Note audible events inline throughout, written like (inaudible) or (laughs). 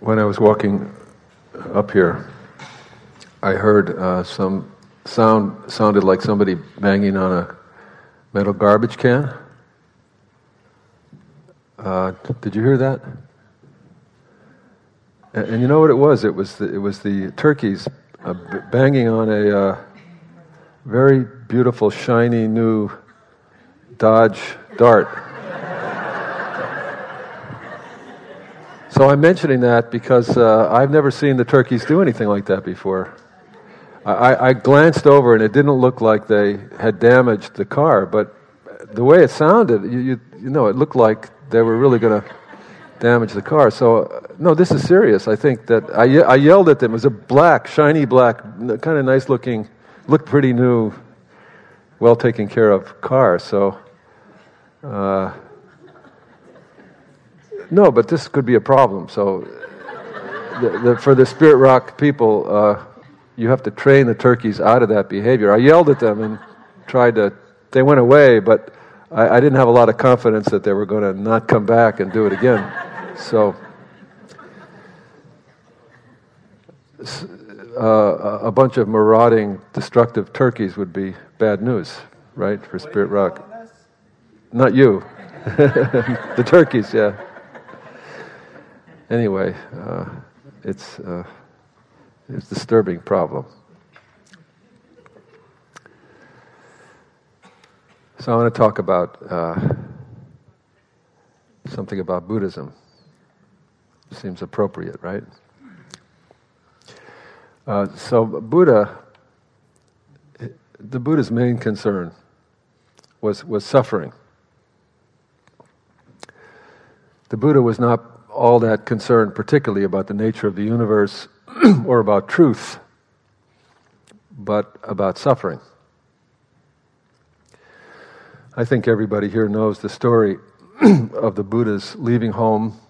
when I was walking up here, I heard uh, some sound sounded like somebody banging on a metal garbage can. Uh, did you hear that? And, and, you know what it was? It was the, it was the turkeys uh, b- banging on a uh, very beautiful, shiny new Dodge Dart. So I'm mentioning that because uh, I've never seen the turkeys do anything like that before. I, I, glanced over and it didn't look like they had damaged the car, but the way it sounded, you, you, you know, it looked like they were really going to damage the car. So, uh, no, this is serious. I think that I, I yelled at them. It was a black, shiny black, kind of nice looking, looked pretty new, well taken care of car. So, uh, no, but this could be a problem. So, the, the, for the Spirit Rock people, uh, you have to train the turkeys out of that behavior. I yelled at them and tried to, they went away, but I, I didn't have a lot of confidence that they were going to not come back and do it again. So, uh, a bunch of marauding, destructive turkeys would be bad news, right, for Spirit Rock. Not you. (laughs) the turkeys, yeah anyway, uh, it's, uh, it's a disturbing problem. So I want to talk about uh, something about Buddhism. Seems appropriate, right? Uh, so Buddha, the Buddha's main concern was was suffering. The Buddha was not all that concerned, particularly about the nature of the universe (clears throat) or about truth, but about suffering. I think everybody here knows the story (clears throat) of the Buddha's leaving home,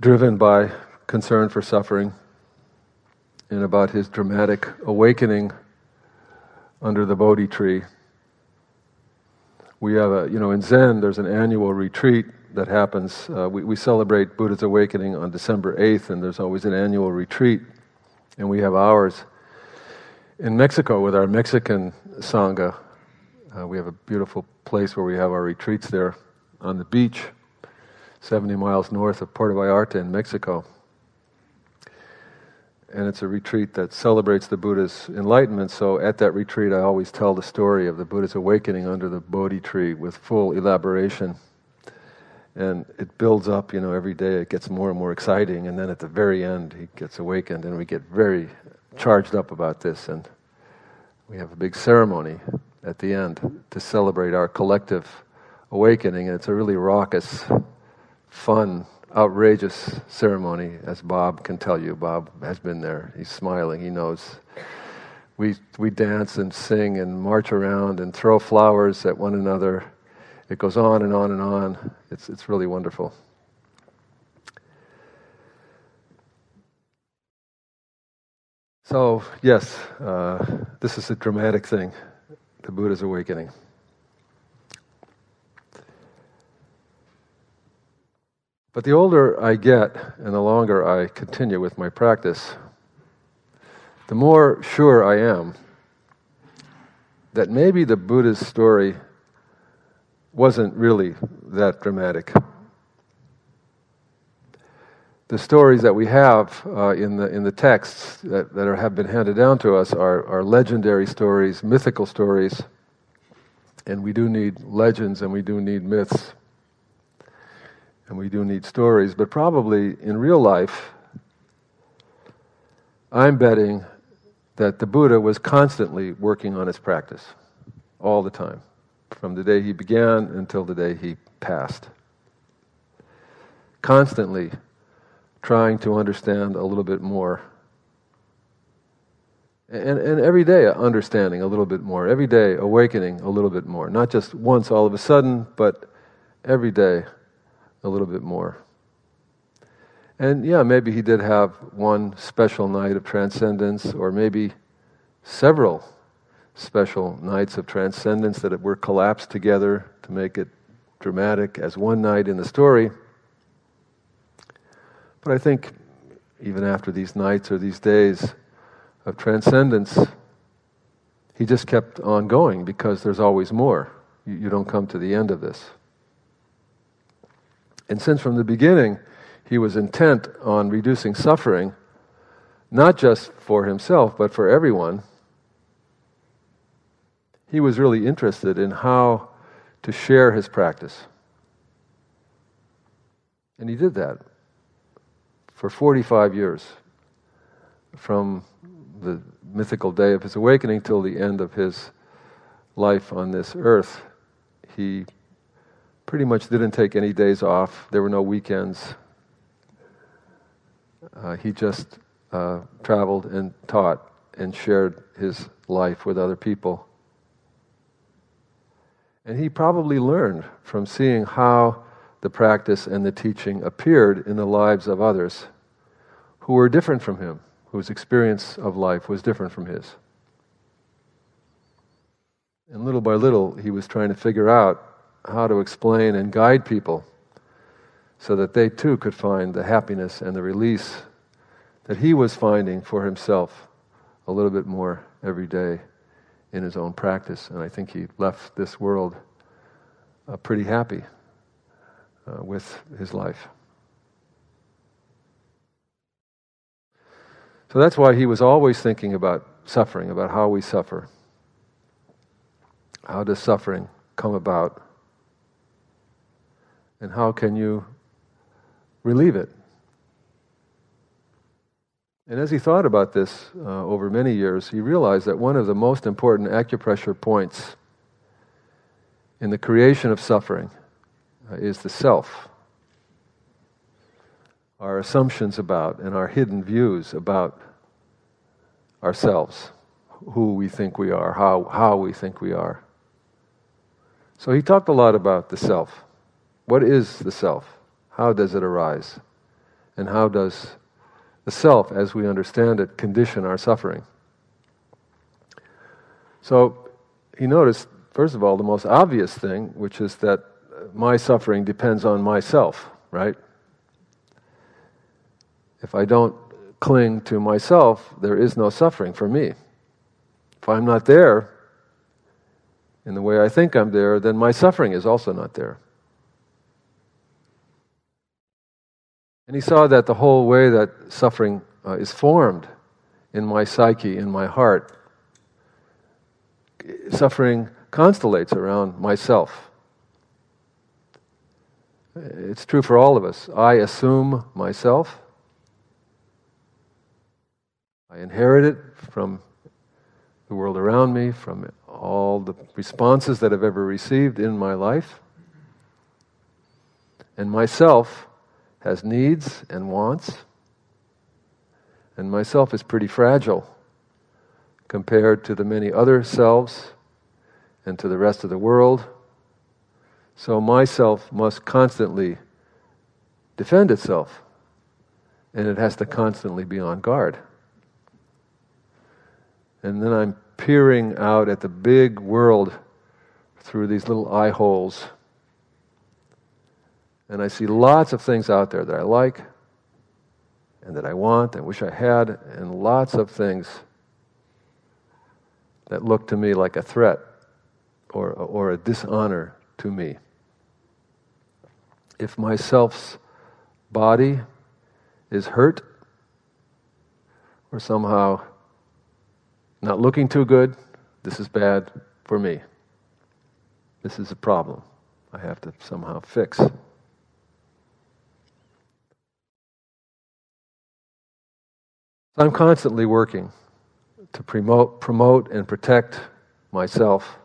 driven by concern for suffering, and about his dramatic awakening under the Bodhi tree. We have a, you know, in Zen, there's an annual retreat that happens. Uh, we, we celebrate Buddha's awakening on December 8th, and there's always an annual retreat, and we have ours. In Mexico, with our Mexican Sangha, uh, we have a beautiful place where we have our retreats there on the beach, 70 miles north of Puerto Vallarta in Mexico. And it's a retreat that celebrates the Buddha's enlightenment. So at that retreat, I always tell the story of the Buddha's awakening under the Bodhi tree with full elaboration and it builds up you know every day it gets more and more exciting. And then at the very end he gets awakened and we get very charged up about this. And we have a big ceremony at the end to celebrate our collective awakening. And it's a really raucous fun outrageous ceremony as bob can tell you. Bob has been there. He's smiling. He knows. We we dance and sing and march around and throw flowers at one another it goes on and on and on. It's, it's really wonderful. So, yes, uh, this is a dramatic thing the Buddha's awakening. But the older I get and the longer I continue with my practice, the more sure I am that maybe the Buddha's story wasn't really that dramatic. The stories that we have uh, in, the, in the texts that, that are, have been handed down to us are, are legendary stories, mythical stories, and we do need legends and we do need myths and we do need stories, but probably in real life, I'm betting that the Buddha was constantly working on his practice all the time from the day he began until the day he passed. Constantly trying to understand a little bit more. And, and every day understanding a little bit more. Every day awakening a little bit more. Not just once all of a sudden, but every day a little bit more. And yeah, maybe he did have one special night of transcendence, or maybe several special nights of transcendence that were collapsed together to make it dramatic as one night in the story. But I think even after these nights or these days of transcendence, he just kept on going because there's always more. You, you don't come to the end of this. And since from the beginning he was intent on reducing suffering, not just for himself, but for everyone, he was really interested in how to share his practice. And he did that for 45 years, from the mythical day of his awakening till the end of his life on this earth. He pretty much didn't take any days off, there were no weekends. Uh, he just uh, traveled and taught and shared his life with other people. And he probably learned from seeing how the practice and the teaching appeared in the lives of others who were different from him, whose experience of life was different from his. And little by little, he was trying to figure out how to explain and guide people so that they too could find the happiness and the release that he was finding for himself a little bit more every day in his own practice. And I think he left this world uh, pretty happy uh, with his life. So that's why he was always thinking about suffering, about how we suffer. How does suffering come about? And how can you relieve it? And as he thought about this uh, over many years, he realized that one of the most important acupressure points in the creation of suffering uh, is the self. Our assumptions about and our hidden views about ourselves, who we think we are, how, how we think we are. So he talked a lot about the self. What is the self? How does it arise? And how does the self, as we understand it, condition our suffering? So he noticed, first of all, the most obvious thing, which is that my suffering depends on myself, right? If I don't cling to myself, there is no suffering for me. If I'm not there in the way I think I'm there, then my suffering is also not there. And he saw that the whole way that suffering uh, is formed in my psyche, in my heart, suffering constellates around myself. It's true for all of us. I assume myself. I inherit it from the world around me, from all the responses that I've ever received in my life. And myself has needs and wants. And myself is pretty fragile compared to the many other selves and to the rest of the world so myself must constantly defend itself, and it has to constantly be on guard. And then I'm peering out at the big world through these little eye holes. And I see lots of things out there that I like and that I want and wish I had, and lots of things that look to me like a threat or, or a dishonor to me if my self's body is hurt or somehow not looking too good, this is bad for me. This is a problem I have to somehow fix. I'm constantly working to promote, promote and protect myself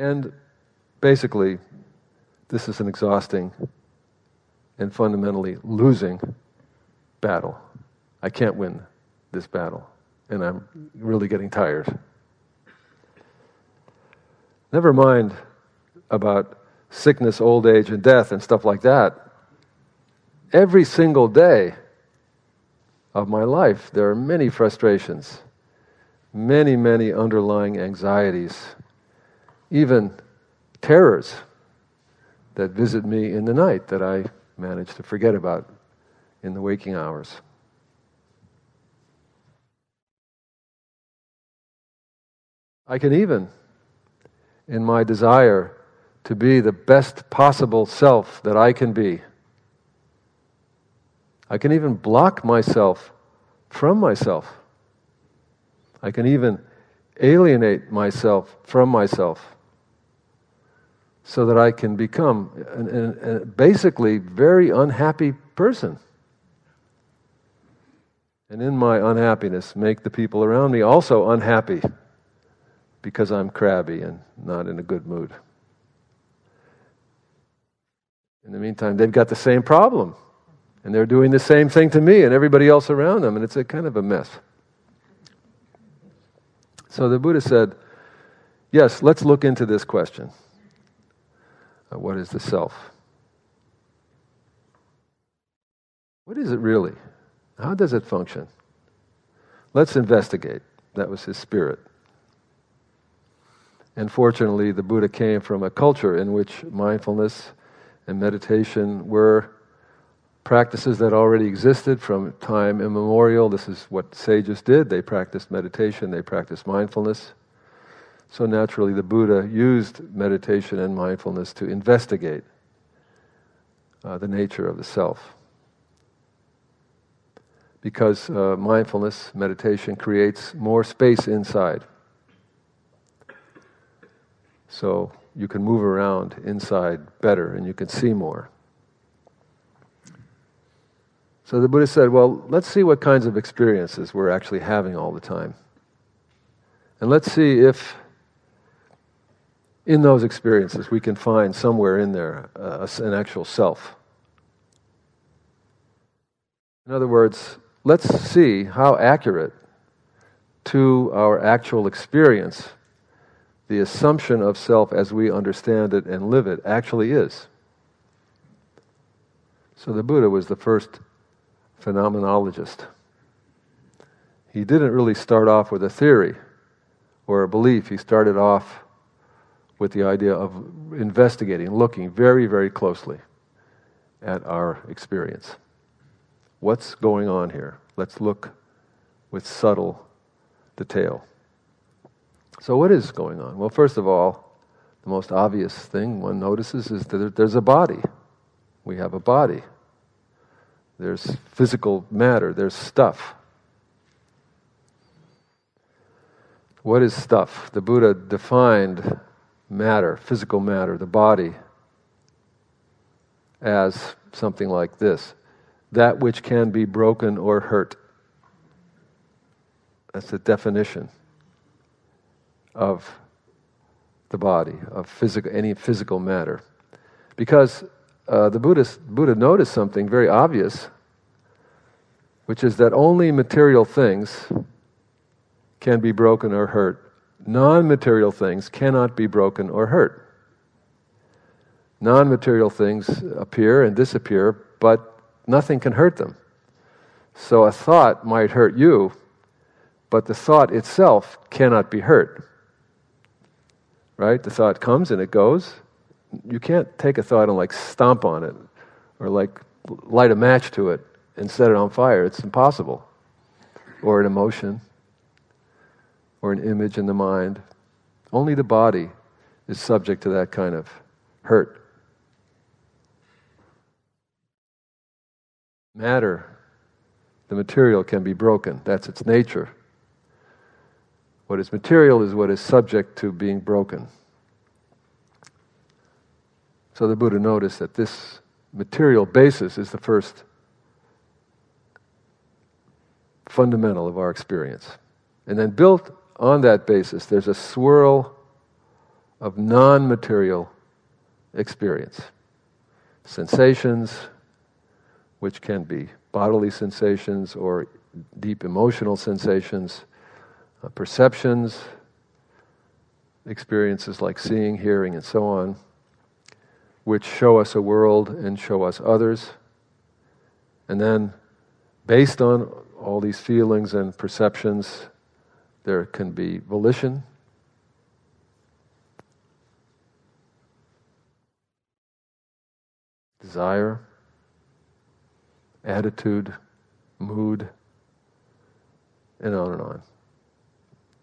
And basically, this is an exhausting and fundamentally losing battle. I can't win this battle, and I'm really getting tired. Never mind about sickness, old age, and death and stuff like that. Every single day of my life, there are many frustrations, many, many underlying anxieties even terrors that visit me in the night that I manage to forget about in the waking hours. I can even, in my desire to be the best possible self that I can be, I can even block myself from myself. I can even alienate myself from myself so that I can become an, an, a basically very unhappy person. And in my unhappiness, make the people around me also unhappy because I'm crabby and not in a good mood. In the meantime, they've got the same problem. And they're doing the same thing to me and everybody else around them, and it's a kind of a mess. So the Buddha said, Yes, let's look into this question. Uh, what is the self? What is it really? How does it function? Let's investigate. That was his spirit. And fortunately, the Buddha came from a culture in which mindfulness and meditation were practices that already existed from time immemorial. This is what sages did. They practiced meditation, they practiced mindfulness. So naturally, the Buddha used meditation and mindfulness to investigate uh, the nature of the self. Because uh, mindfulness, meditation, creates more space inside. So you can move around inside better and you can see more. So the Buddha said, well, let's see what kinds of experiences we're actually having all the time. And let's see if in those experiences we can find somewhere in there uh, an actual self. In other words, let's see how accurate to our actual experience the assumption of self as we understand it and live it actually is. So the Buddha was the first phenomenologist. He didn't really start off with a theory or a belief. He started off with the idea of investigating, looking very, very closely at our experience. What's going on here? Let's look with subtle detail. So, what is going on? Well, first of all, the most obvious thing one notices is that there's a body. We have a body. There's physical matter, there's stuff. What is stuff? The Buddha defined matter, physical matter, the body, as something like this that which can be broken or hurt. That's the definition of the body, of physical, any physical matter. Because uh, the Buddhist, Buddha noticed something very obvious, which is that only material things can be broken or hurt. Non material things cannot be broken or hurt. Non material things appear and disappear, but nothing can hurt them. So a thought might hurt you, but the thought itself cannot be hurt. Right? The thought comes and it goes, you can't take a thought and like stomp on it or like light a match to it and set it on fire. It's impossible. Or an emotion or an image in the mind. Only the body is subject to that kind of hurt. Matter, the material, can be broken. That's its nature. What is material is what is subject to being broken. So the Buddha noticed that this material basis is the first fundamental of our experience. And then built on that basis, there's a swirl of non material experience. Sensations, which can be bodily sensations or deep emotional sensations, uh, perceptions, experiences like seeing, hearing, and so on which show us a world and show us others. And then, based on all these feelings and perceptions, there can be volition. desire, attitude, mood, and on and on.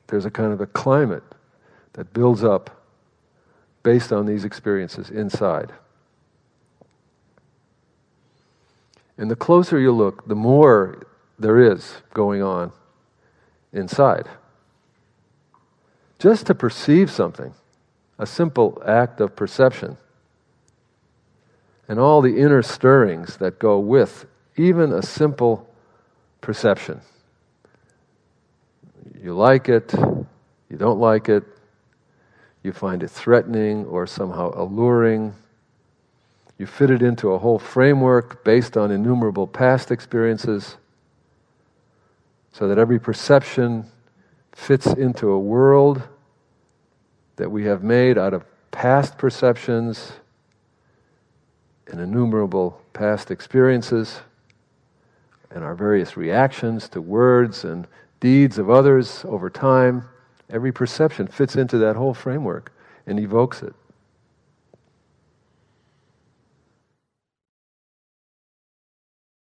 There's a kind of a climate that builds up based on these experiences inside. And the closer you look, the more there is going on inside. Just to perceive something, a simple act of perception, and all the inner stirrings that go with even a simple perception. You like it, you don't like it, you find it threatening or somehow alluring. You fit it into a whole framework based on innumerable past experiences so that every perception fits into a world that we have made out of past perceptions and innumerable past experiences and our various reactions to words and deeds of others over time. Every perception fits into that whole framework and evokes it.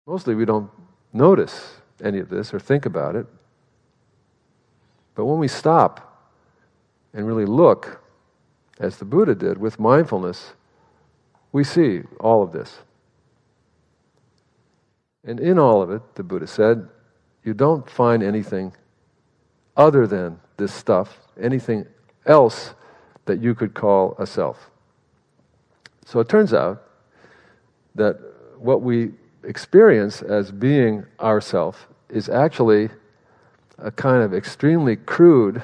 Mostly we don't notice any of this or think about it. But when we stop and really look, as the Buddha did with mindfulness, we see all of this. And in all of it, the Buddha said, you don't find anything other than this stuff, anything else that you could call a self. So it turns out that what we experience as being ourself is actually a kind of extremely crude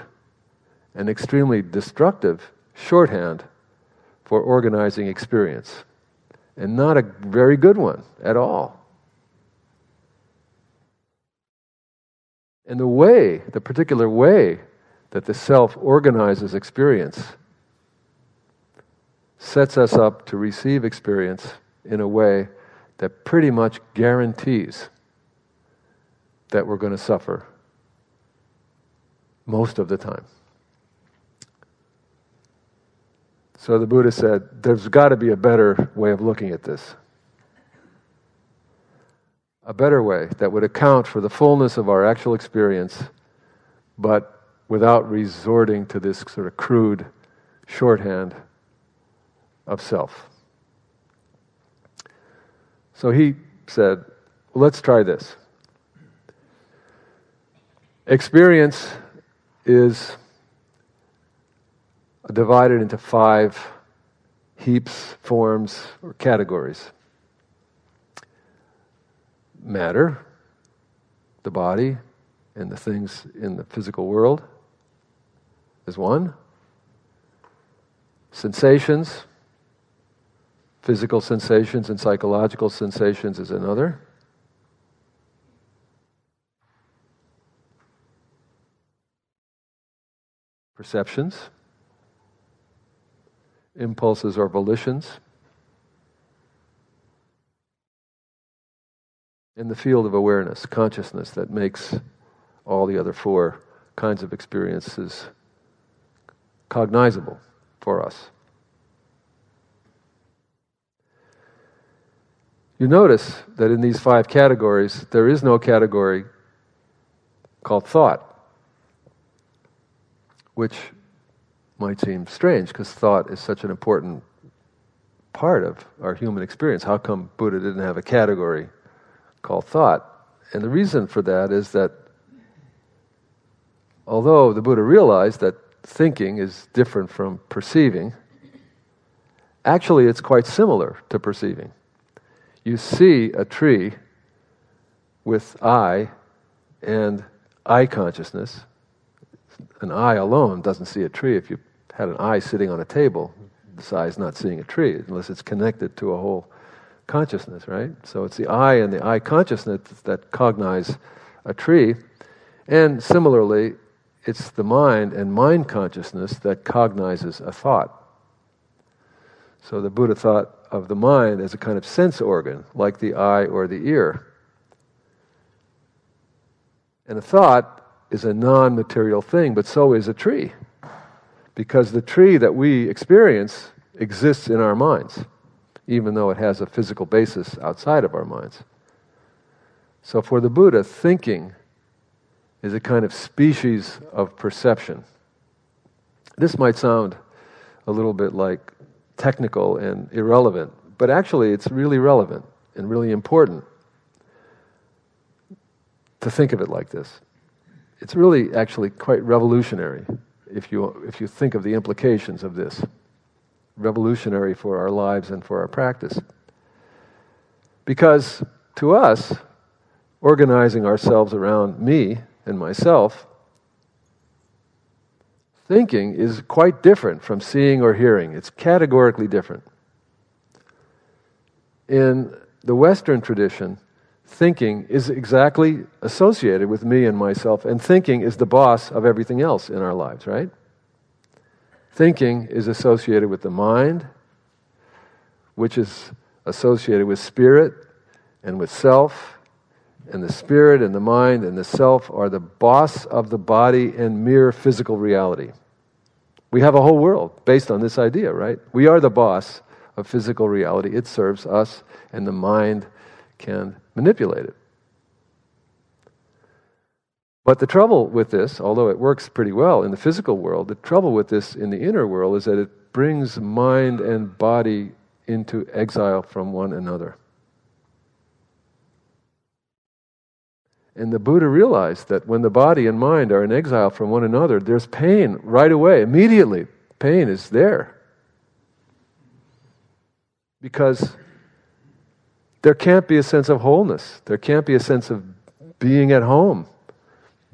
and extremely destructive shorthand for organizing experience, and not a very good one at all. And the way, the particular way that the self organizes experience, sets us up to receive experience in a way that pretty much guarantees that we're going to suffer most of the time. So the Buddha said, there's got to be a better way of looking at this a better way that would account for the fullness of our actual experience, but without resorting to this sort of crude shorthand of self. So he said, let's try this. Experience is divided into five heaps, forms, or categories matter, the body, and the things in the physical world is one. Sensations, physical sensations and psychological sensations is another. Perceptions, impulses or volitions in the field of awareness, consciousness that makes all the other four kinds of experiences cognizable for us. You notice that in these five categories, there is no category called thought, which might seem strange because thought is such an important part of our human experience. How come Buddha didn't have a category called thought. And the reason for that is that although the Buddha realized that thinking is different from perceiving, actually it's quite similar to perceiving. You see a tree with eye and eye consciousness. An eye alone doesn't see a tree. If you had an eye sitting on a table, this eye is not seeing a tree unless it's connected to a whole consciousness, right? So it's the eye and the eye consciousness that cognize a tree. And similarly, it's the mind and mind consciousness that cognizes a thought. So the Buddha thought of the mind as a kind of sense organ, like the eye or the ear. And a thought is a non material thing, but so is a tree. Because the tree that we experience exists in our minds. Even though it has a physical basis outside of our minds. So for the Buddha, thinking is a kind of species of perception. This might sound a little bit like technical and irrelevant, but actually it's really relevant and really important to think of it like this. It's really actually quite revolutionary if you, if you think of the implications of this. Revolutionary for our lives and for our practice. Because to us, organizing ourselves around me and myself, thinking is quite different from seeing or hearing. It's categorically different. In the Western tradition, thinking is exactly associated with me and myself, and thinking is the boss of everything else in our lives, right? Thinking is associated with the mind, which is associated with spirit and with self, and the spirit and the mind and the self are the boss of the body and mere physical reality. We have a whole world based on this idea, right? We are the boss of physical reality. It serves us, and the mind can manipulate it. But the trouble with this, although it works pretty well in the physical world, the trouble with this in the inner world is that it brings mind and body into exile from one another. And the Buddha realized that when the body and mind are in exile from one another, there's pain right away, immediately. Pain is there. Because there can't be a sense of wholeness. There can't be a sense of being at home,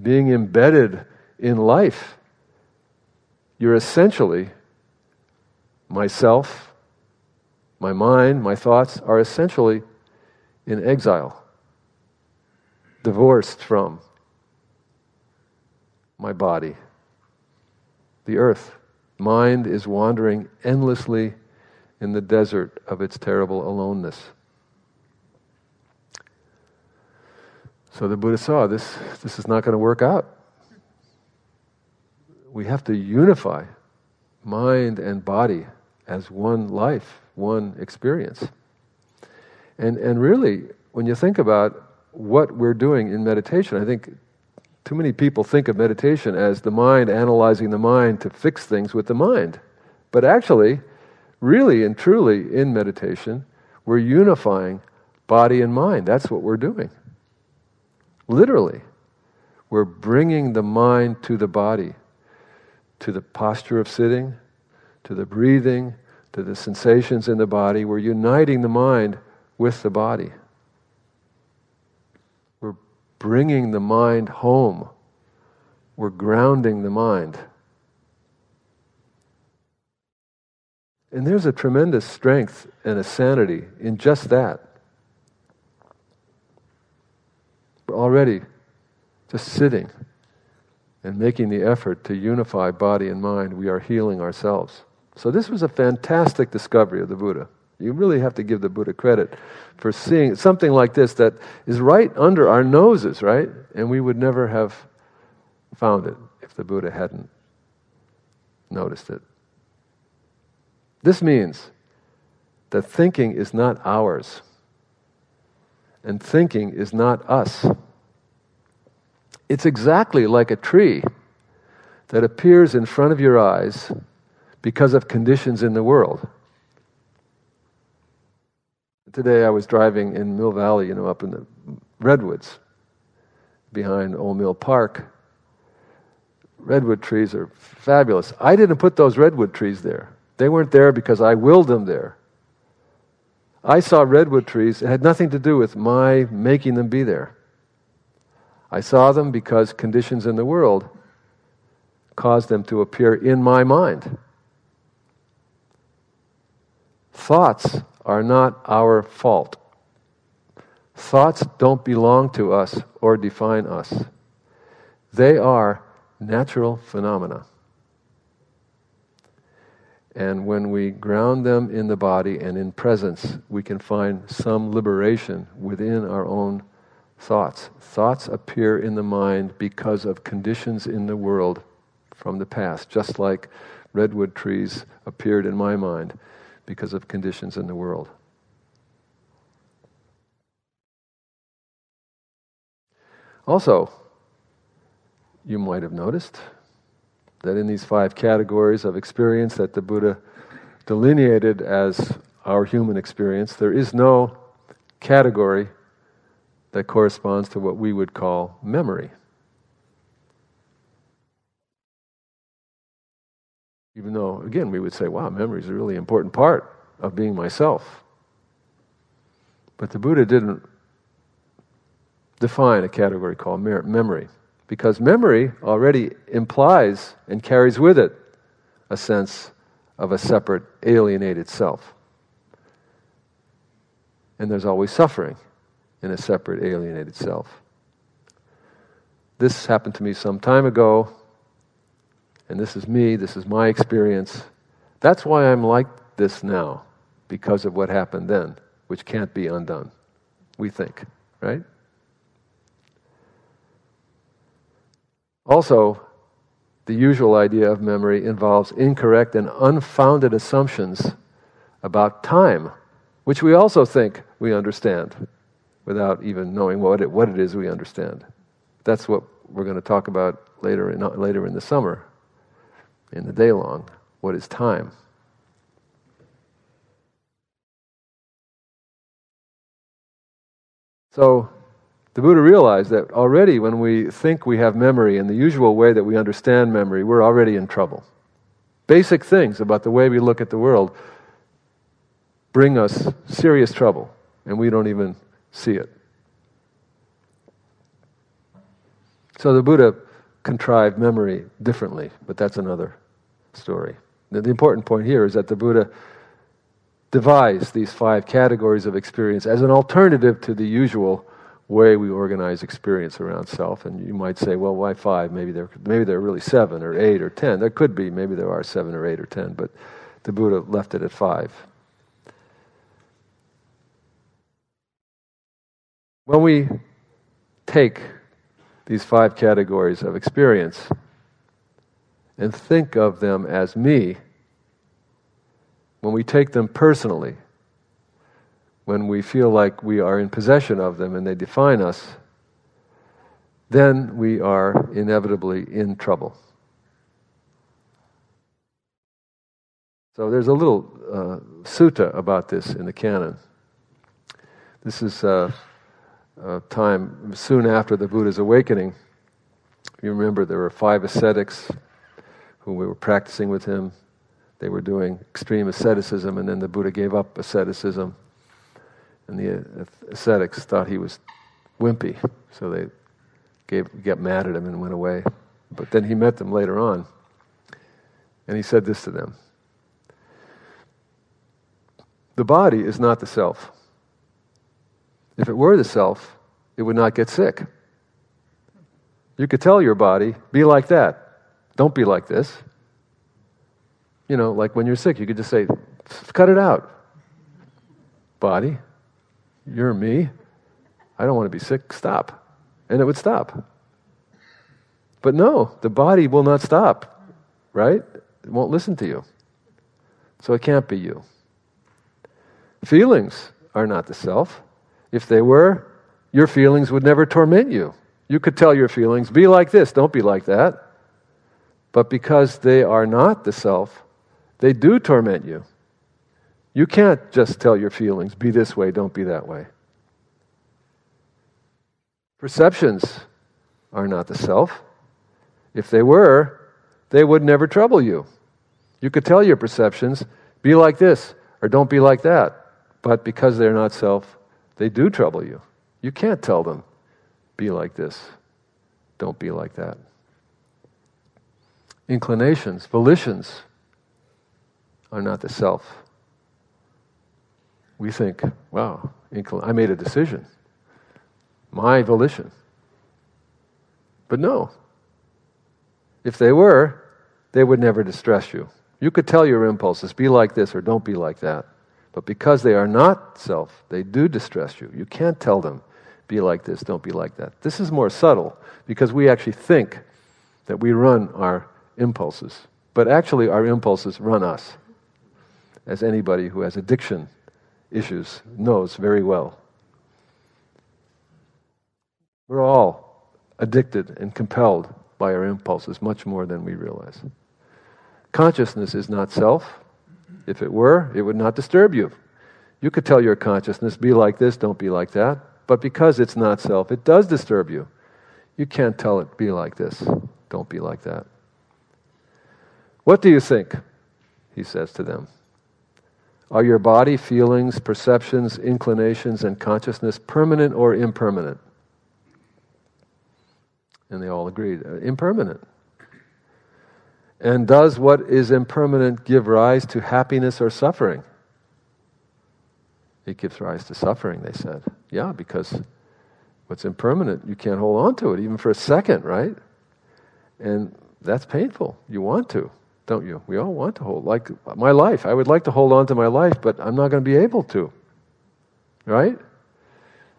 being embedded in life. You're essentially myself, my mind, my thoughts are essentially in exile, divorced from my body, the earth. Mind is wandering endlessly in the desert of its terrible aloneness. So the Buddha saw this, this is not going to work out. We have to unify mind and body as one life, one experience. And, and really, when you think about what we're doing in meditation, I think too many people think of meditation as the mind analyzing the mind to fix things with the mind. But actually, really and truly in meditation, we're unifying body and mind. That's what we're doing. Literally. We're bringing the mind to the body, to the posture of sitting, to the breathing, to the sensations in the body. We're uniting the mind with the body. We're bringing the mind home. We're grounding the mind. And there's a tremendous strength and a sanity in just that. Already just sitting and making the effort to unify body and mind, we are healing ourselves. So, this was a fantastic discovery of the Buddha. You really have to give the Buddha credit for seeing something like this that is right under our noses, right? And we would never have found it if the Buddha hadn't noticed it. This means that thinking is not ours and thinking is not us. It's exactly like a tree that appears in front of your eyes because of conditions in the world. Today I was driving in Mill Valley, you know, up in the redwoods behind Old Mill Park. Redwood trees are fabulous. I didn't put those redwood trees there. They weren't there because I willed them there. I saw redwood trees. It had nothing to do with my making them be there. I saw them because conditions in the world caused them to appear in my mind. Thoughts are not our fault. Thoughts don't belong to us or define us. They are natural phenomena. And when we ground them in the body and in presence, we can find some liberation within our own thoughts. Thoughts appear in the mind because of conditions in the world from the past, just like redwood trees appeared in my mind because of conditions in the world. Also, you might have noticed that in these five categories of experience that the Buddha delineated as our human experience, there is no category that corresponds to what we would call memory. Even though, again, we would say, wow, memory is a really important part of being myself. But the Buddha didn't define a category called memory, because memory already implies and carries with it a sense of a separate, alienated self. And there's always suffering in a separate, alienated self. This happened to me some time ago, and this is me, this is my experience. That's why I'm like this now, because of what happened then, which can't be undone, we think, right? Also, the usual idea of memory involves incorrect and unfounded assumptions about time, which we also think we understand without even knowing what it, what it is we understand. That's what we're going to talk about later in, later in the summer, in the day long. What is time? So, the Buddha realized that already when we think we have memory in the usual way that we understand memory, we're already in trouble. Basic things about the way we look at the world bring us serious trouble, and we don't even see it. So the Buddha contrived memory differently, but that's another story. The, important point here is that the Buddha devised these five categories of experience as an alternative to the usual way we organize experience around self. And you might say, well, why five? Maybe there, maybe there are really seven or eight or ten. There could be. Maybe there are seven or eight or ten, but the Buddha left it at five. When we take these five categories of experience and think of them as me, when we take them personally, when we feel like we are in possession of them and they define us, then we are inevitably in trouble. So there's a little uh, sutta about this in the canon. This is uh, a time soon after the Buddha's awakening. You remember there were five ascetics who we were practicing with him. They were doing extreme asceticism, and then the Buddha gave up asceticism and the uh, ascetics thought he was wimpy, so they gave, got mad at him and went away. But then he met them later on, and he said this to them The body is not the self. If it were the self, it would not get sick. You could tell your body, be like that. Don't be like this. You know, like when you're sick, you could just say, cut it out. Body, you're me. I don't want to be sick. Stop. And it would stop. But no, the body will not stop, right? It won't listen to you. So it can't be you. Feelings are not the self. If they were, your feelings would never torment you. You could tell your feelings, be like this, don't be like that. But because they are not the self, they do torment you. You can't just tell your feelings, be this way, don't be that way. Perceptions are not the self. If they were, they would never trouble you. You could tell your perceptions, be like this, or don't be like that. But because they're not self, they do trouble you. You can't tell them, be like this, don't be like that. Inclinations, volitions are not the self we think, wow, I made a decision, my volition. But no. If they were, they would never distress you. You could tell your impulses, be like this or don't be like that. But because they are not self, they do distress you. You can't tell them, be like this, don't be like that. This is more subtle because we actually think that we run our impulses. But actually, our impulses run us. as anybody who has addiction issues knows very well. We're all addicted and compelled by our impulses much more than we realize. Consciousness is not self. If it were, it would not disturb you. You could tell your consciousness, be like this, don't be like that. But because it's not self, it does disturb you. You can't tell it, be like this, don't be like that. What do you think? He says to them. Are your body, feelings, perceptions, inclinations, and consciousness permanent or impermanent? And they all agreed, uh, impermanent. And does what is impermanent give rise to happiness or suffering? It gives rise to suffering, they said. Yeah, because what's impermanent, you can't hold on to it even for a second, right? And that's painful. You want to, don't you? We all want to hold. Like my life, I would like to hold on to my life, but I'm not going to be able to. Right?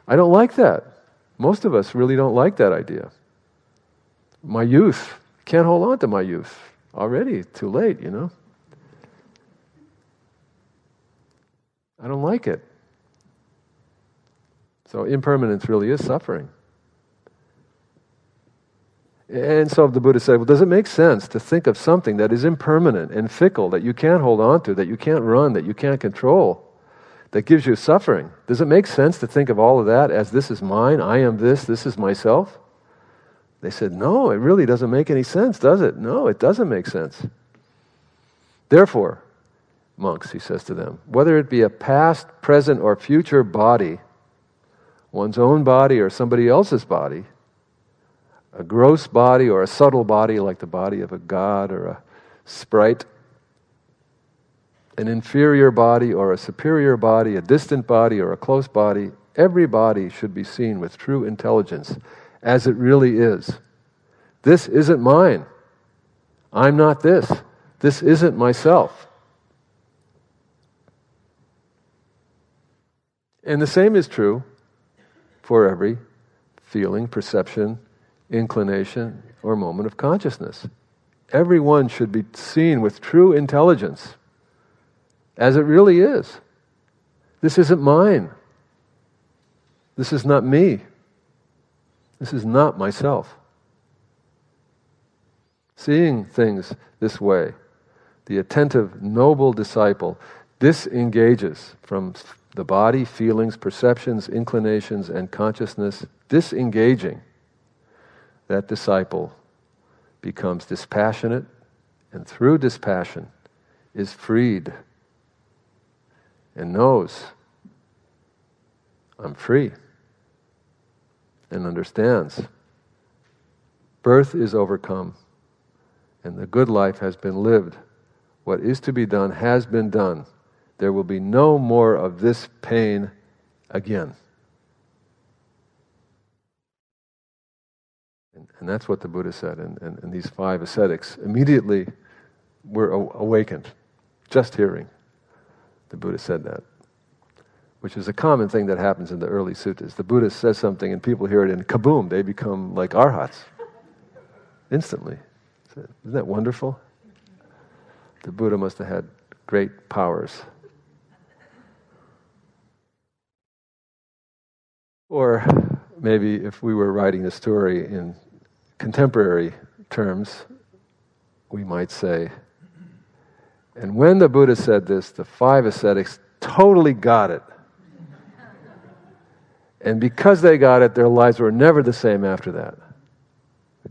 I don't like that. Most of us really don't like that idea. My youth, can't hold on to my youth. Already, too late, you know? I don't like it. So impermanence really is suffering. And so the Buddha said, Well, does it make sense to think of something that is impermanent and fickle, that you can't hold on to, that you can't run, that you can't control, that gives you suffering? Does it make sense to think of all of that as this is mine, I am this, this is myself? They said, No, it really doesn't make any sense, does it? No, it doesn't make sense. Therefore, monks, he says to them, whether it be a past, present, or future body, one's own body or somebody else's body, a gross body or a subtle body like the body of a god or a sprite, an inferior body or a superior body, a distant body or a close body, every body should be seen with true intelligence as it really is. This isn't mine. I'm not this. This isn't myself. And the same is true for every feeling, perception, inclination, or moment of consciousness. Everyone should be seen with true intelligence as it really is. This isn't mine. This is not me. This is not myself. Seeing things this way, the attentive, noble disciple disengages from the body, feelings, perceptions, inclinations, and consciousness, disengaging, that disciple becomes dispassionate, and through dispassion is freed and knows I'm free and understands. Birth is overcome, and the good life has been lived. What is to be done has been done. There will be no more of this pain again. And, that's what the Buddha said. And, and, and these five ascetics immediately were awakened, just hearing the Buddha said that, which is a common thing that happens in the early suttas. The Buddha says something and people hear it, and kaboom, they become like arhats instantly. Isn't that wonderful? The Buddha must have had great powers. Or maybe if we were writing the story in contemporary terms, we might say, and when the Buddha said this, the five ascetics totally got it. And because they got it, their lives were never the same after that,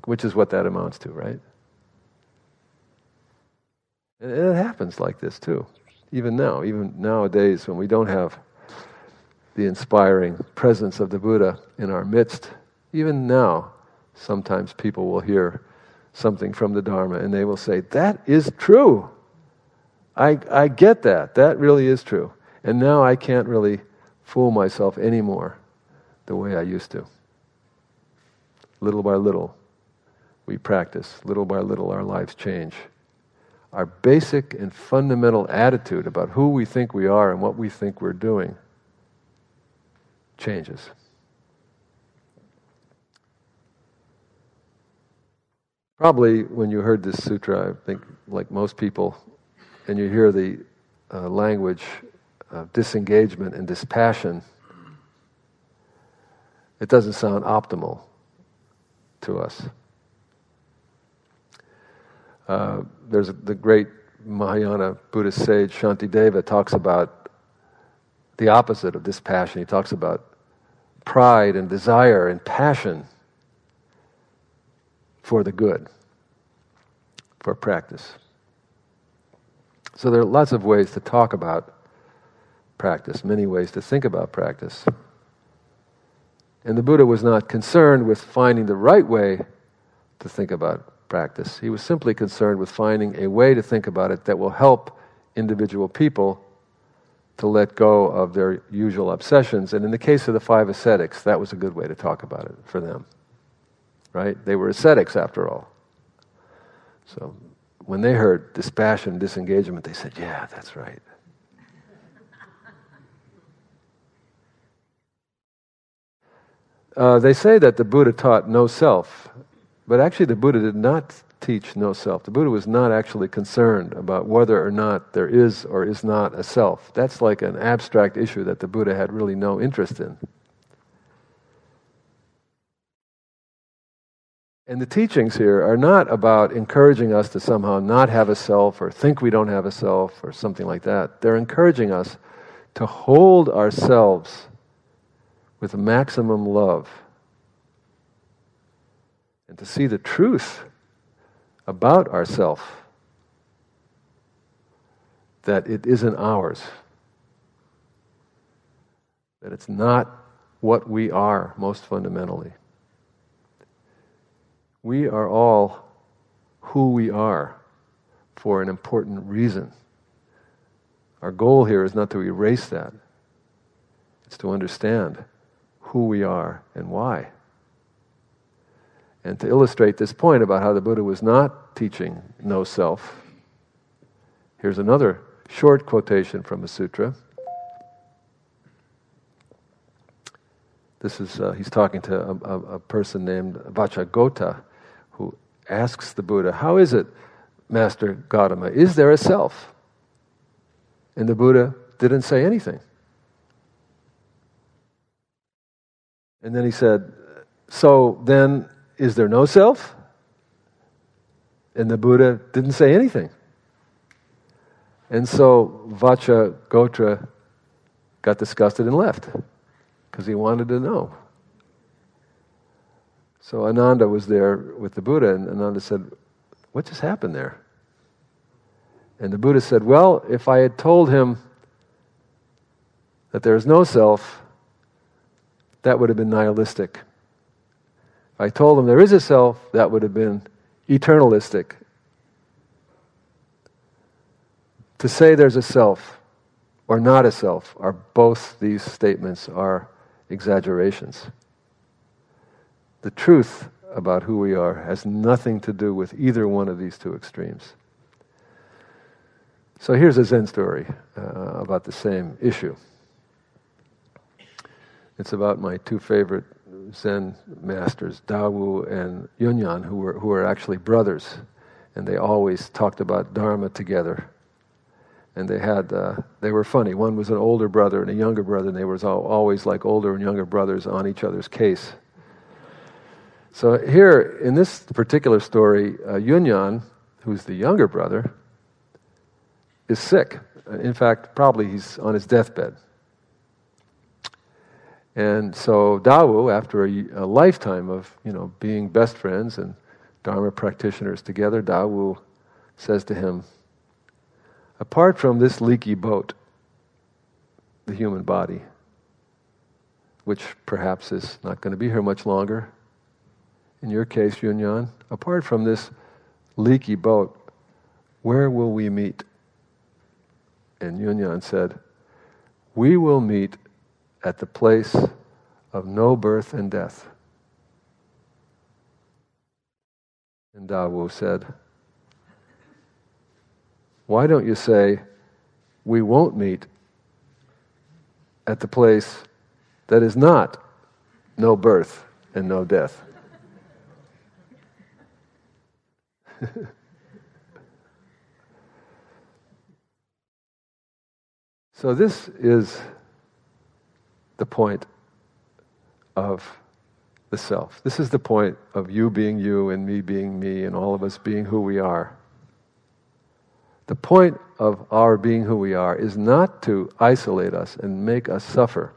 which is what that amounts to, right? And it happens like this too, even now, even nowadays when we don't have the inspiring presence of the Buddha in our midst. Even now, sometimes people will hear something from the Dharma and they will say, That is true. I, I get that. That really is true. And now I can't really fool myself anymore the way I used to. Little by little, we practice. Little by little, our lives change. Our basic and fundamental attitude about who we think we are and what we think we're doing changes. Probably when you heard this sutra, I think, like most people, and you hear the uh, language of disengagement and dispassion, it doesn't sound optimal to us. Uh, there's the great Mahayana Buddhist sage Shantideva talks about the opposite of dispassion. He talks about pride and desire and passion for the good, for practice. So there are lots of ways to talk about practice, many ways to think about practice. And the Buddha was not concerned with finding the right way to think about practice. He was simply concerned with finding a way to think about it that will help individual people to let go of their usual obsessions. And in the case of the five ascetics, that was a good way to talk about it for them. Right? They were ascetics after all. So when they heard dispassion, disengagement, they said, Yeah, that's right. Uh, they say that the Buddha taught no self, but actually the Buddha did not teach no self. The Buddha was not actually concerned about whether or not there is or is not a self. That's like an abstract issue that the Buddha had really no interest in. And the teachings here are not about encouraging us to somehow not have a self or think we don't have a self or something like that. They're encouraging us to hold ourselves with maximum love and to see the truth about ourself that it isn't ours that it's not what we are most fundamentally we are all who we are for an important reason our goal here is not to erase that it's to understand who we are and why. And to illustrate this point about how the Buddha was not teaching no self, here's another short quotation from a sutra. This is, uh, he's talking to a, a, a person named Vacchagotta who asks the Buddha, How is it, Master Gautama, is there a self? And the Buddha didn't say anything. And then he said, So then, is there no self? And the Buddha didn't say anything. And so Vacha Gotra got disgusted and left because he wanted to know. So Ananda was there with the Buddha, and Ananda said, What just happened there? And the Buddha said, Well, if I had told him that there is no self, that would have been nihilistic. If I told him there is a self, that would have been eternalistic. To say there's a self or not a self are both these statements are exaggerations. The truth about who we are has nothing to do with either one of these two extremes. So here's a Zen story uh, about the same issue. It's about my two favorite Zen masters, Dawu and Yunyan, who were, who were actually brothers. And they always talked about Dharma together. And they had, uh, they were funny. One was an older brother and a younger brother, and they were always like older and younger brothers on each other's case. So here, in this particular story, uh, Yunyan, who's the younger brother, is sick. In fact, probably he's on his deathbed. And so Dawu, after a, a, lifetime of you know being best friends and Dharma practitioners together, Dawu says to him, apart from this leaky boat, the human body, which perhaps is not going to be here much longer, in your case, Yunyan, apart from this leaky boat, where will we meet? And Yunyan said, We will meet at the place of no birth and death. And Dawu said, Why don't you say, we won't meet at the place that is not no birth and no death? (laughs) So, this is the point of the self. This is the point of you being you and me being me and all of us being who we are. The point of our being who we are is not to isolate us and make us suffer,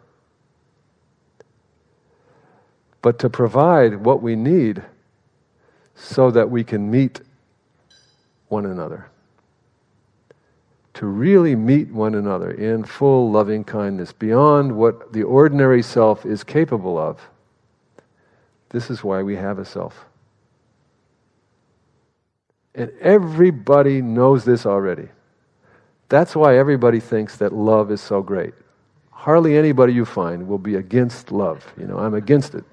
but to provide what we need so that we can meet one another. To really meet one another in full loving kindness, beyond what the ordinary self is capable of. This is why we have a self. And everybody knows this already. That's why everybody thinks that love is so great. Hardly anybody you find will be against love. You know, I'm against it.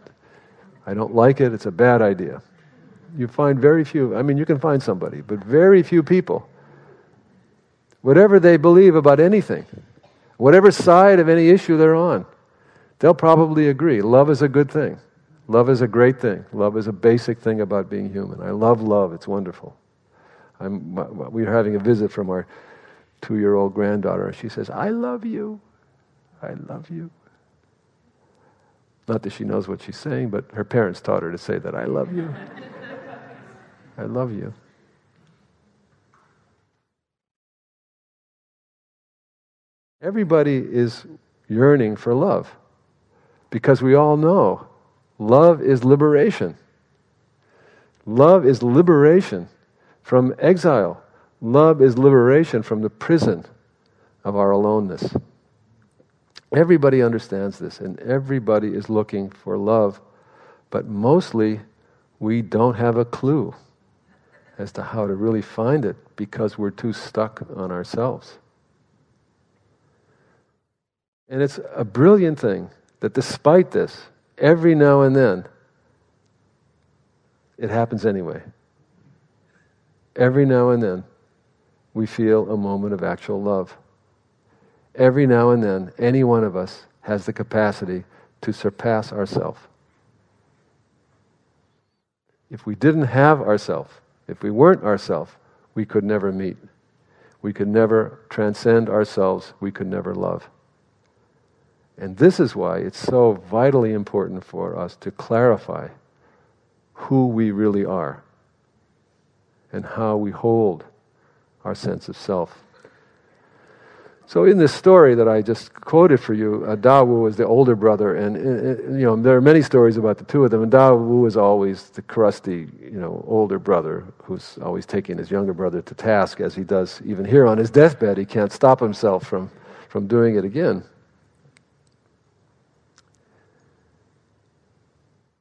I don't like it. It's a bad idea. You find very few, I mean, you can find somebody, but very few people. Whatever they believe about anything, whatever side of any issue they're on, they'll probably agree. Love is a good thing. Love is a great thing. Love is a basic thing about being human. I love love. It's wonderful. I'm, We're having a visit from our two year old granddaughter, and she says, I love you. I love you. Not that she knows what she's saying, but her parents taught her to say that, I love you. I love you. Everybody is yearning for love because we all know love is liberation. Love is liberation from exile. Love is liberation from the prison of our aloneness. Everybody understands this, and everybody is looking for love, but mostly we don't have a clue as to how to really find it because we're too stuck on ourselves. And it's a brilliant thing that despite this, every now and then, it happens anyway. Every now and then, we feel a moment of actual love. Every now and then, any one of us has the capacity to surpass ourself. If we didn't have ourself, if we weren't ourself, we could never meet. We could never transcend ourselves. We could never love. And this is why it's so vitally important for us to clarify who we really are and how we hold our sense of self. So, in this story that I just quoted for you, uh, Dawu is the older brother, and uh, uh, you know there are many stories about the two of them. And Dawu is always the crusty, you know, older brother who's always taking his younger brother to task, as he does even here on his deathbed. He can't stop himself from from doing it again.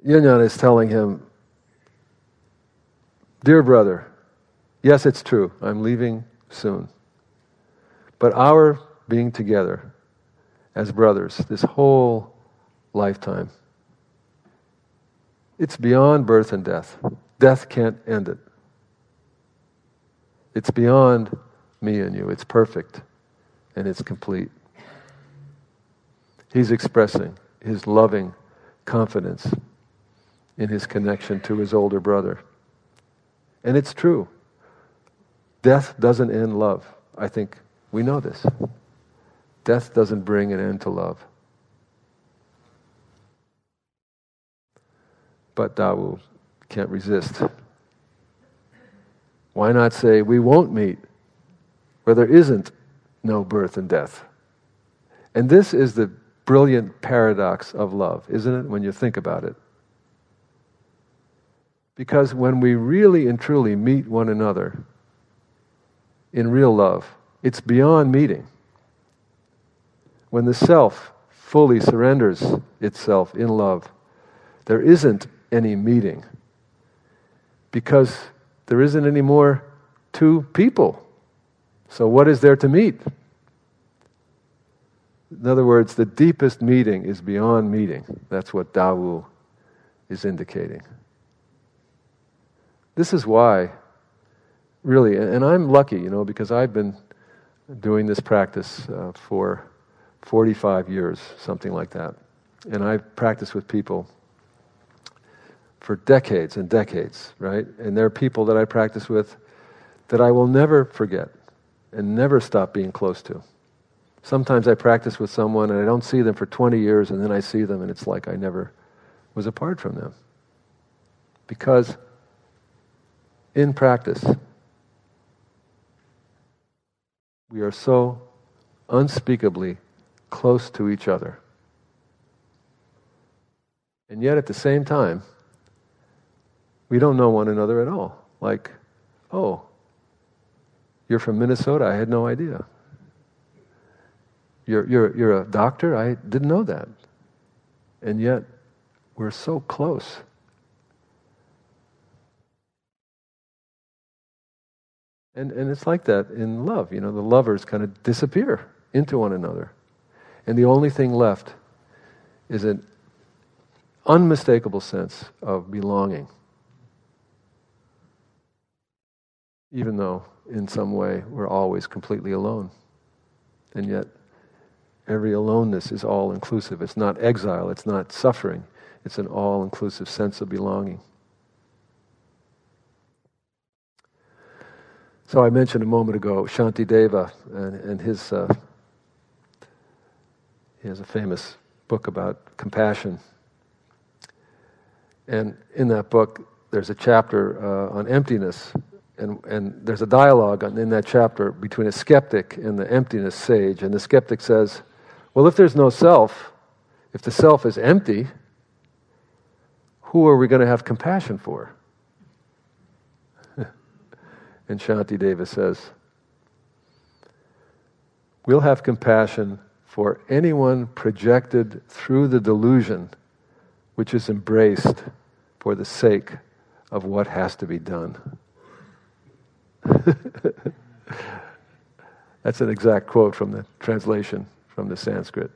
Yunyan is telling him, "Dear brother, Yes, it's true. I'm leaving soon. But our being together as brothers, this whole lifetime, it's beyond birth and death. Death can't end it. It's beyond me and you. It's perfect and it's complete. He's expressing his loving confidence in his connection to his older brother. And it's true. Death doesn't end love. I think we know this. Death doesn't bring an end to love. But Dawu can't resist. Why not say, we won't meet where there isn't no birth and death? And this is the brilliant paradox of love, isn't it, when you think about it? Because when we really and truly meet one another, in real love. It's beyond meeting. When the self fully surrenders itself in love, there isn't any meeting because there isn't any more two people. So, what is there to meet? In other words, the deepest meeting is beyond meeting. That's what Dawu is indicating. This is why really, and I'm lucky, you know, because I've been doing this practice uh, for 45 years, something like that. And I've practiced with people for decades and decades, right? And there are people that I practice with that I will never forget and never stop being close to. Sometimes I practice with someone and I don't see them for 20 years, and then I see them, and it's like I never was apart from them. Because in practice, we are so unspeakably close to each other. And yet at the same time, we don't know one another at all. Like, oh, you're from Minnesota? I had no idea. You're, you're, you're a doctor? I didn't know that. And yet, we're so close. And, and it's like that in love. You know, the lovers kind of disappear into one another. And the only thing left is an unmistakable sense of belonging. Even though, in some way, we're always completely alone. And yet, every aloneness is all inclusive. It's not exile, it's not suffering, it's an all inclusive sense of belonging. So I mentioned a moment ago Shantideva and, and his. Uh, he has a famous book about compassion. And in that book, there's a chapter uh, on emptiness. And, and there's a dialogue in that chapter between a skeptic and the emptiness sage. And the skeptic says, Well, if there's no self, if the self is empty, who are we going to have compassion for? And Shantideva says, We'll have compassion for anyone projected through the delusion which is embraced for the sake of what has to be done. (laughs) That's an exact quote from the translation from the Sanskrit.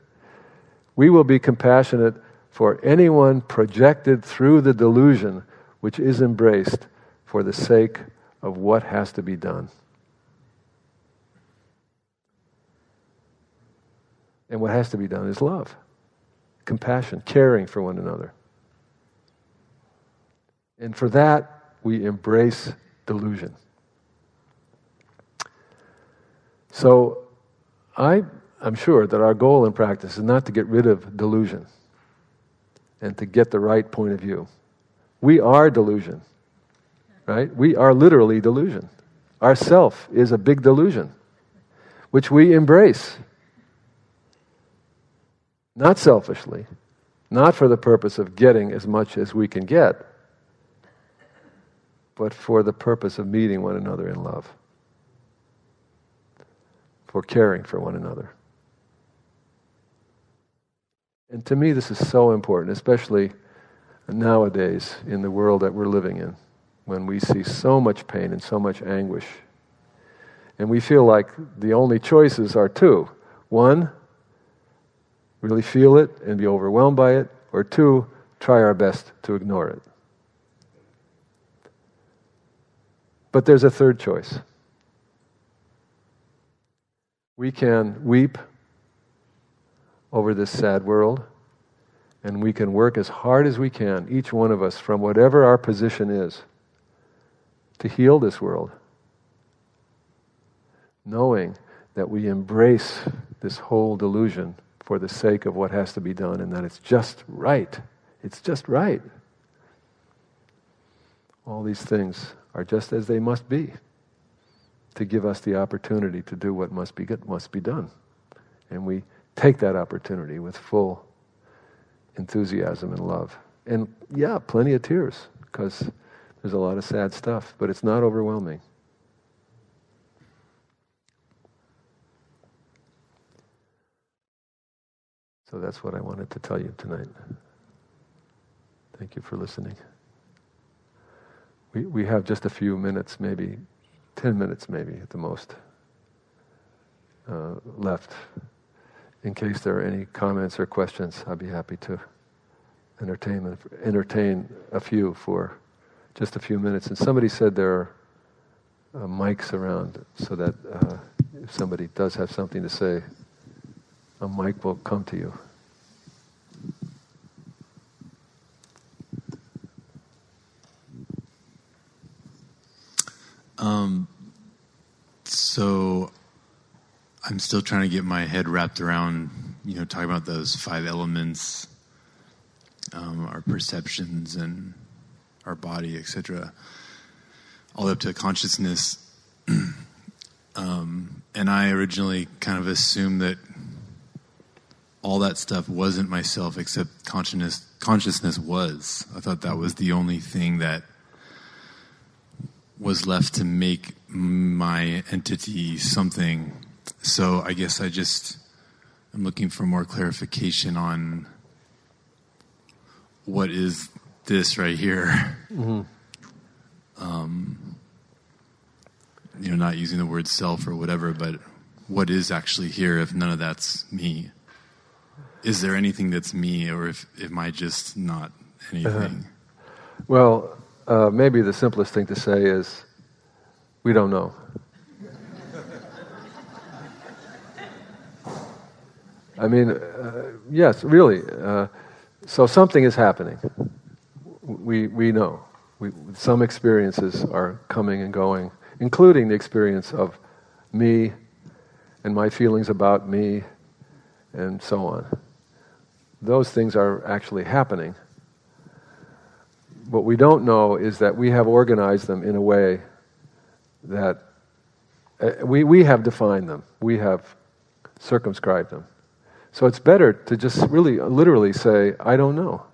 We will be compassionate for anyone projected through the delusion which is embraced for the sake of what has to be done. And what has to be done is love, compassion, caring for one another. And for that, we embrace delusion. So, I, I'm sure that our goal in practice is not to get rid of delusion and to get the right point of view. We are delusion, right? We are literally delusion. Our self is a big delusion, which we embrace not selfishly, not for the purpose of getting as much as we can get, but for the purpose of meeting one another in love, for caring for one another. And to me, this is so important, especially nowadays in the world that we're living in, when we see so much pain and so much anguish. And we feel like the only choices are two. One, really feel it and be overwhelmed by it, or two, try our best to ignore it. But there's a third choice. We can weep over this sad world, and we can work as hard as we can, each one of us, from whatever our position is, to heal this world, knowing that we embrace this whole delusion for the sake of what has to be done and that it's just right. It's just right. All these things are just as they must be to give us the opportunity to do what must be, must be done. And we take that opportunity with full enthusiasm and love. And yeah, plenty of tears because there's a lot of sad stuff, but it's not overwhelming. So that's what I wanted to tell you tonight. Thank you for listening. We, we have just a few minutes, maybe 10 minutes, maybe at the most, uh, left. In case there are any comments or questions, I'd be happy to entertain, entertain a few for just a few minutes. And somebody said there are uh, mics around so that uh, if somebody does have something to say, a mic will come to you. Um, so I'm still trying to get my head wrapped around, you know, talking about those five elements, um, our perceptions and our body, etc., all up to consciousness. (clears throat) um, and I originally kind of assumed that all that stuff wasn't myself, except consciousness. Consciousness was. I thought that was the only thing that was left to make my entity something. So I guess I just am looking for more clarification on what is this right here. Mm-hmm. Um, you know, not using the word self or whatever, but what is actually here if none of that's me? Is there anything that's me, or if am I just not anything? Uh-huh. Well, uh, maybe the simplest thing to say is, we don't know. I mean, uh, yes, really. Uh, so something is happening. We, we know. We, some experiences are coming and going, including the experience of me and my feelings about me and so on. Those things are actually happening. What we don't know is that we have organized them in a way that uh, we, we have defined them, we have circumscribed them. So it's better to just really, literally say, I don't know.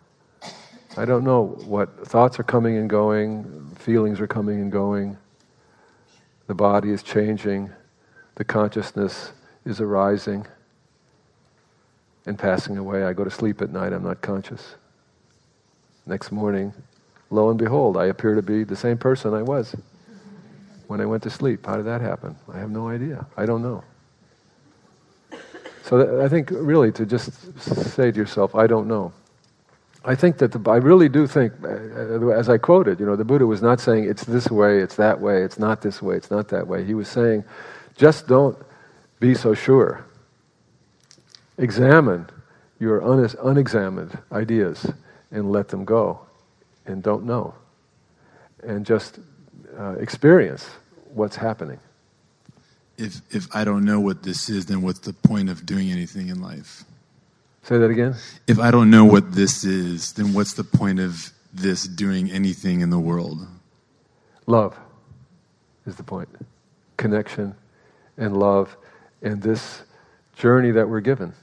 I don't know what thoughts are coming and going, feelings are coming and going, the body is changing, the consciousness is arising and passing away. I go to sleep at night, I'm not conscious. Next morning, lo and behold, I appear to be the same person I was when I went to sleep. How did that happen? I have no idea. I don't know. So I think really to just say to yourself, I don't know. I think that the, I really do think, uh, uh, as I quoted, you know, the Buddha was not saying it's this way, it's that way, it's not this way, it's not that way. He was saying, just don't be so sure. Examine your un- unexamined ideas and let them go, and don't know, and just uh, experience what's happening. If, if I don't know what this is, then what's the point of doing anything in life? Say that again? If I don't know what this is, then what's the point of this doing anything in the world? Love is the point. Connection and love and this journey that we're given.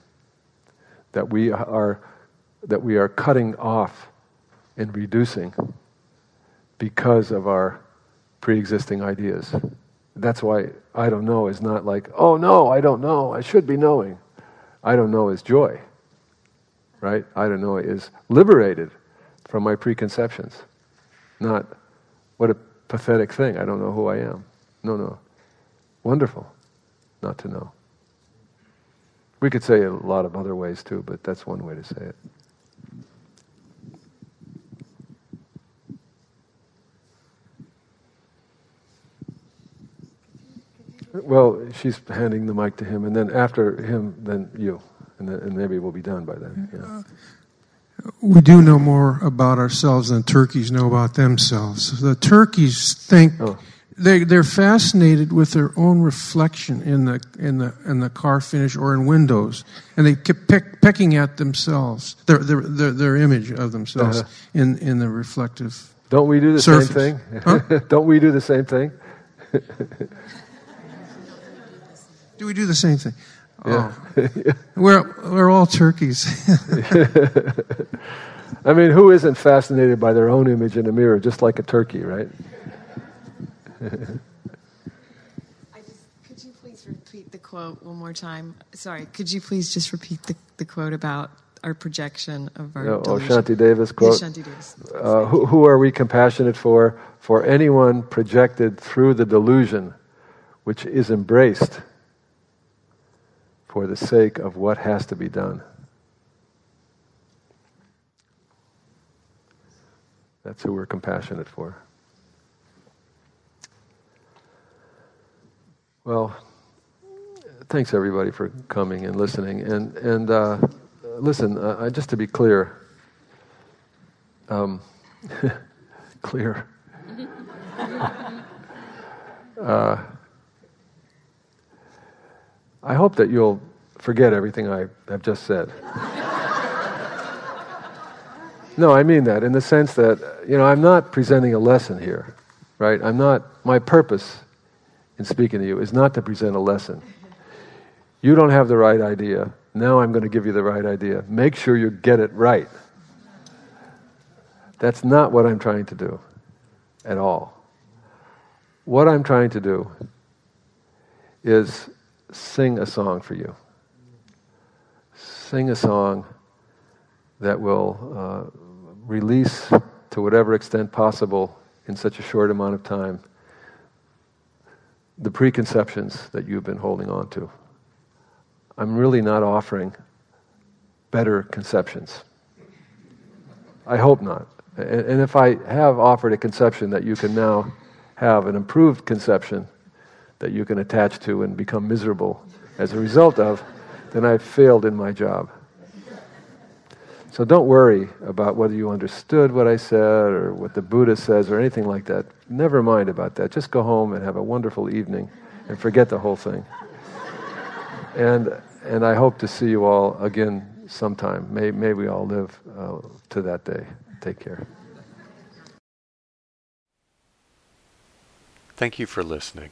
That we are that we are cutting off and reducing because of our pre-existing ideas. That's why I don't know is not like, oh no, I don't know, I should be knowing. I don't know is joy. Right? I don't know is liberated from my preconceptions. Not what a pathetic thing, I don't know who I am. No, no. Wonderful not to know. We could say it a lot of other ways too, but that's one way to say it. Well, she's handing the mic to him, and then after him, then you, and, then, and maybe we'll be done by then. Yeah. We do know more about ourselves than turkeys know about themselves. The turkeys think oh. they they're fascinated with their own reflection in the in the in the car finish or in windows, and they keep peck, pecking at themselves, their their their, their image of themselves uh-huh. in in the reflective. Don't we do the surface. same thing? Huh? (laughs) Don't we do the same thing? Do we do the same thing? Yeah. Oh. we're, we're all turkeys. (laughs) I mean, who isn't fascinated by their own image in a mirror, just like a turkey, right? could you please repeat the quote one more time? Sorry, could you please just repeat the, the quote about our projection of our. oh, Shantideva's quote. Shantideva's. Uh, who, who are we compassionate for? For anyone projected through the delusion which is embraced for the sake of what has to be done. That's who we're compassionate for. Well, thanks everybody for coming and listening. And and uh, listen, uh, just to be clear, um, (laughs) clear. (laughs) uh, I hope that you'll forget everything I have just said. no, I mean that in the sense that, you know, I'm not presenting a lesson here, right? I'm not, my purpose in speaking to you is not to present a lesson. You don't have the right idea. Now I'm going to give you the right idea. Make sure you get it right. That's not what I'm trying to do at all. What I'm trying to do is sing a song for you. Sing a song that will uh, release, to whatever extent possible, in such a short amount of time, the preconceptions that you've been holding on to. I'm really not offering better conceptions. I hope not. And if I have offered a conception that you can now have an improved conception that you can attach to and become miserable as a result of, then I've failed in my job. So don't worry about whether you understood what I said or what the Buddha says or anything like that. Never mind about that. Just go home and have a wonderful evening and forget the whole thing. And, and I hope to see you all again sometime. May, may we all live uh, to that day. Take care. Thank you for listening.